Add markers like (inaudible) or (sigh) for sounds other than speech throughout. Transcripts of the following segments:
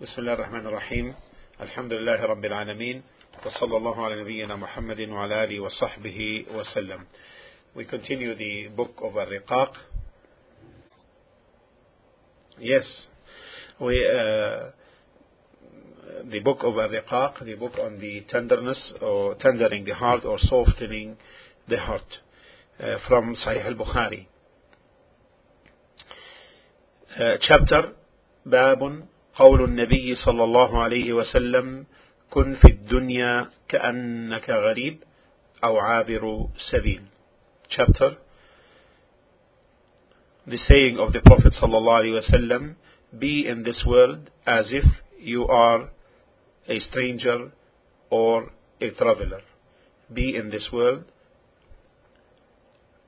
بسم الله الرحمن الرحيم الحمد لله رب العالمين وصلى الله على نبينا محمد وعلى آله وصحبه وسلم We continue the book of Al-Riqaq Yes we, uh, the book of Al-Riqaq the book on the tenderness or tendering the heart or softening the heart uh, from Sahih al-Bukhari uh, chapter باب قول النبي صلى الله عليه وسلم كن في الدنيا كأنك غريب أو عابر سبيل chapter the saying of the Prophet صلى الله عليه وسلم be in this world as if you are a stranger or a traveler be in this world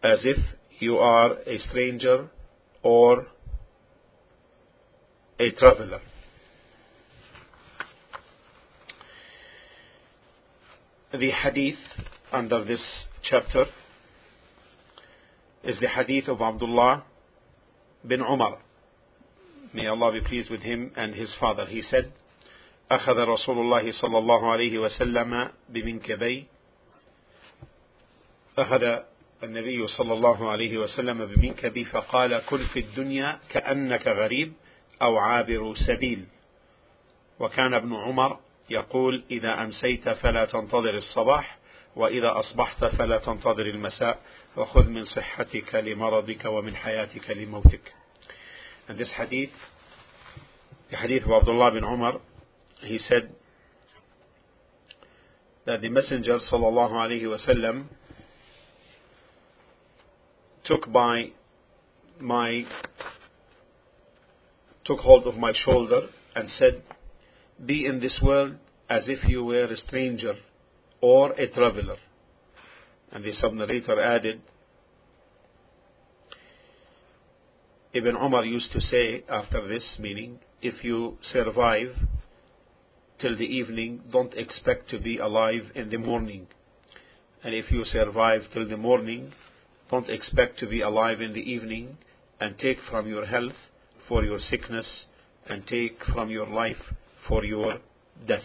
as if you are a stranger or a traveler the hadith under this chapter is the hadith of Abdullah bin Umar. May Allah be pleased with him and his father. He said, أخذ رسول الله صلى الله عليه وسلم بمنكبي أخذ النبي صلى الله عليه وسلم بمنكبي فقال كن في الدنيا كأنك غريب أو عابر سبيل. وكان ابن عمر يقول إذا أمسيت فلا تنتظر الصباح وإذا أصبحت فلا تنتظر المساء وخذ من صحتك لمرضك ومن حياتك لموتك. And this hadith, the hadith of Abdullah bin Umar, he said that the Messenger sallallahu alaihi wasallam took by my took hold of my shoulder and said, Be in this world as if you were a stranger or a traveler. And the sub-narrator added, Ibn Umar used to say after this meaning, if you survive till the evening, don't expect to be alive in the morning. And if you survive till the morning, don't expect to be alive in the evening and take from your health for your sickness and take from your life for your death.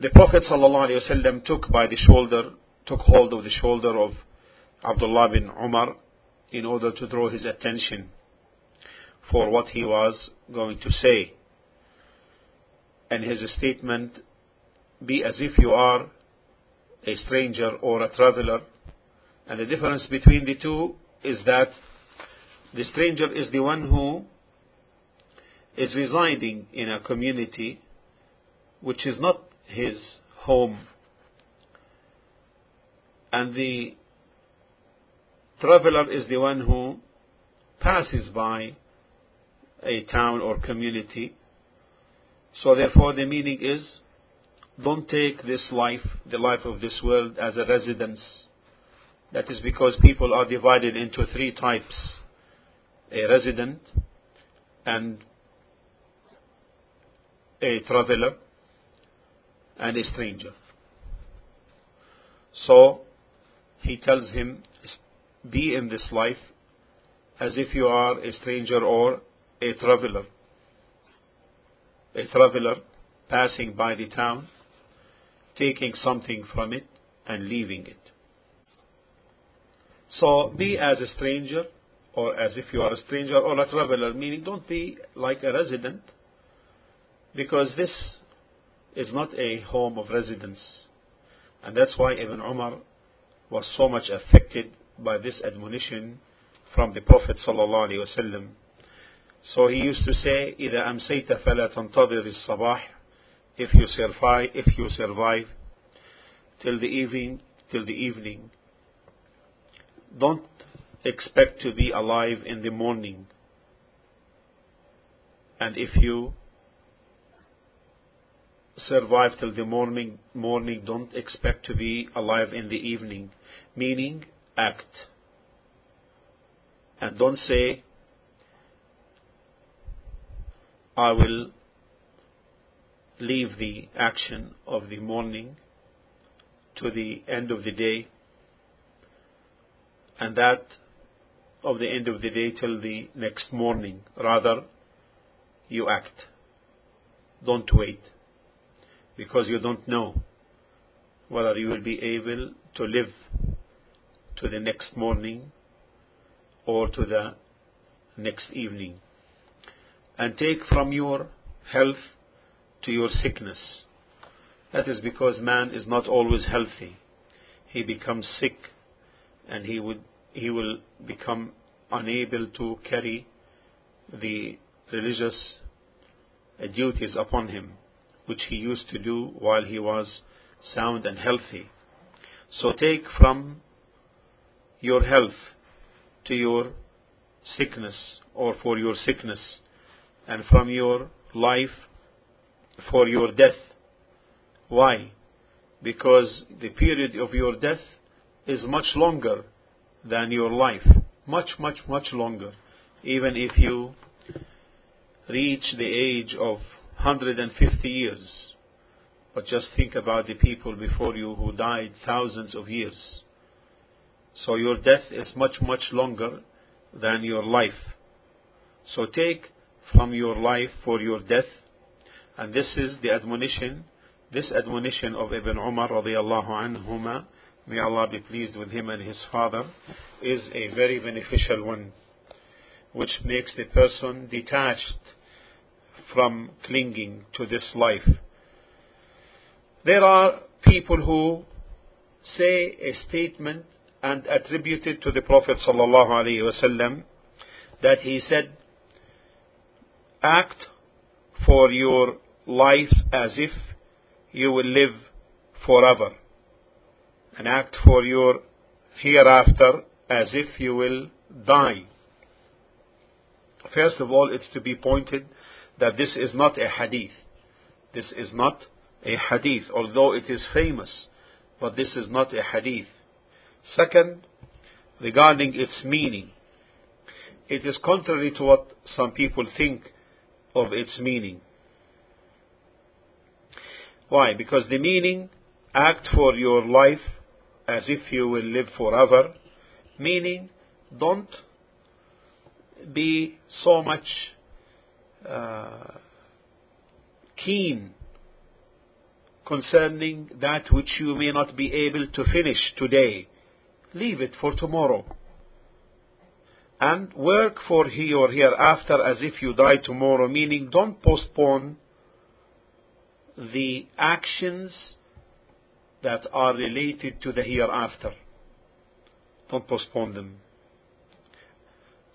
The Prophet ﷺ took by the shoulder, took hold of the shoulder of Abdullah bin Umar in order to draw his attention for what he was going to say. And his statement, be as if you are a stranger or a traveler. And the difference between the two is that the stranger is the one who is residing in a community which is not his home. And the traveler is the one who passes by a town or community. So therefore the meaning is don't take this life, the life of this world as a residence. That is because people are divided into three types. A resident and a traveler and a stranger. So he tells him, be in this life as if you are a stranger or a traveler. A traveler passing by the town, taking something from it and leaving it. So be as a stranger or as if you are a stranger or a traveler, meaning don't be like a resident because this is not a home of residence. And that's why Ibn Umar was so much affected by this admonition from the Prophet ﷺ. So he used to say, إذا أمسيت فلا تنتظر الصباح if you survive, if you survive till the evening, till the evening, don't expect to be alive in the morning. And if you survive till the morning, morning, don't expect to be alive in the evening. Meaning, act. And don't say, I will leave the action of the morning to the end of the day, and that of the end of the day till the next morning. Rather, you act. Don't wait. Because you don't know whether you will be able to live to the next morning or to the next evening. And take from your health to your sickness. That is because man is not always healthy. He becomes sick and he would he will become unable to carry the religious uh, duties upon him, which he used to do while he was sound and healthy. So take from your health to your sickness or for your sickness, and from your life for your death. Why? Because the period of your death is much longer than your life. Much, much, much longer. Even if you reach the age of 150 years. But just think about the people before you who died thousands of years. So your death is much, much longer than your life. So take from your life for your death. And this is the admonition, this admonition of Ibn Umar radiallahu anhuma, may Allah be pleased with him and his father, is a very beneficial one, which makes the person detached from clinging to this life. There are people who say a statement and attribute it to the Prophet ﷺ that he said, Act for your life as if you will live forever, and act for your hereafter as if you will die. First of all, it's to be pointed that this is not a hadith. This is not a hadith, although it is famous, but this is not a hadith. Second, regarding its meaning, it is contrary to what some people think of its meaning. Why? Because the meaning, act for your life as if you will live forever, meaning don't be so much uh, keen concerning that which you may not be able to finish today. Leave it for tomorrow. And work for he or hereafter as if you die tomorrow, meaning don't postpone the actions that are related to the hereafter. Don't postpone them.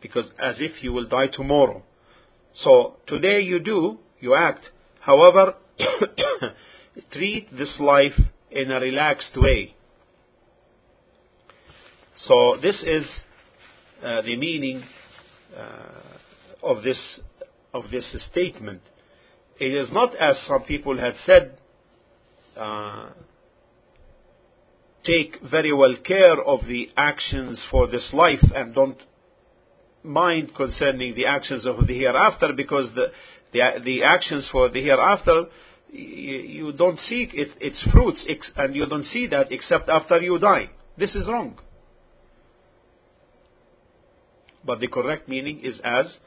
Because as if you will die tomorrow. So today you do, you act. However, (coughs) treat this life in a relaxed way. So this is uh, the meaning uh, of this of this statement. It is not as some people had said. Uh, take very well care of the actions for this life and don't mind concerning the actions of the hereafter because the, the, the actions for the hereafter, you, don't seek it, its fruits and you don't see that except after you die. This is wrong. But the correct meaning is as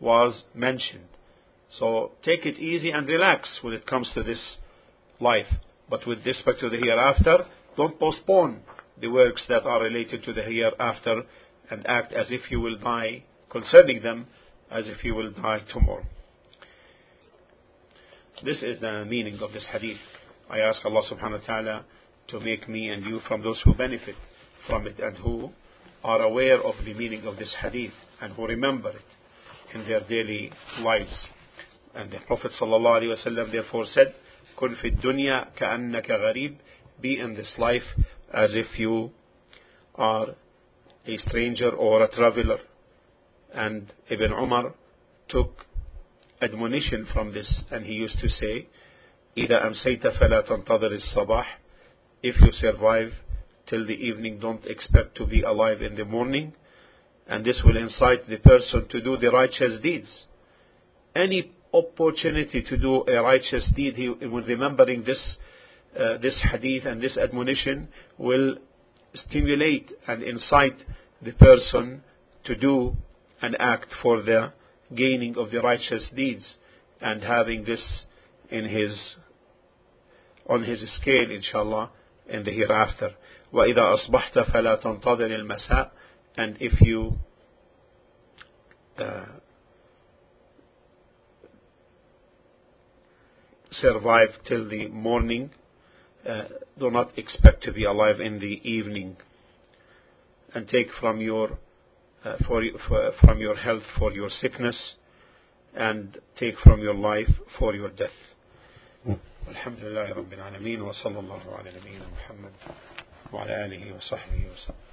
was mentioned. So take it easy and relax when it comes to this life. But with respect to the hereafter, don't postpone the works that are related to the hereafter and act as if you will die concerning them as if you will die tomorrow. This is the meaning of this hadith. I ask Allah subhanahu wa ta'ala to make me and you from those who benefit from it and who are aware of the meaning of this hadith and who remember it in their daily lives. And the Prophet ﷺ therefore said, كن في الدنيا كأنك غريب Be in this life as if you are a stranger or a traveler and Ibn Umar took admonition from this and he used to say إذا أمسيت فلا تنتظر الصباح If you survive till the evening don't expect to be alive in the morning and this will incite the person to do the righteous deeds. Any opportunity to do a righteous deed, he, when remembering this, uh, this hadith and this admonition, will stimulate and incite the person to do and act for the gaining of the righteous deeds and having this in his on his scale inshallah in the hereafter وإذا أصبحت فلا تنتظر المساء and if you uh, survive till the morning uh, do not expect to be alive in the evening and take from your uh, for, for, from your health for your sickness and take from your life for your death الحمد لله رب العالمين وصلى الله على نبينا محمد وعلى آله وصحبه وسلم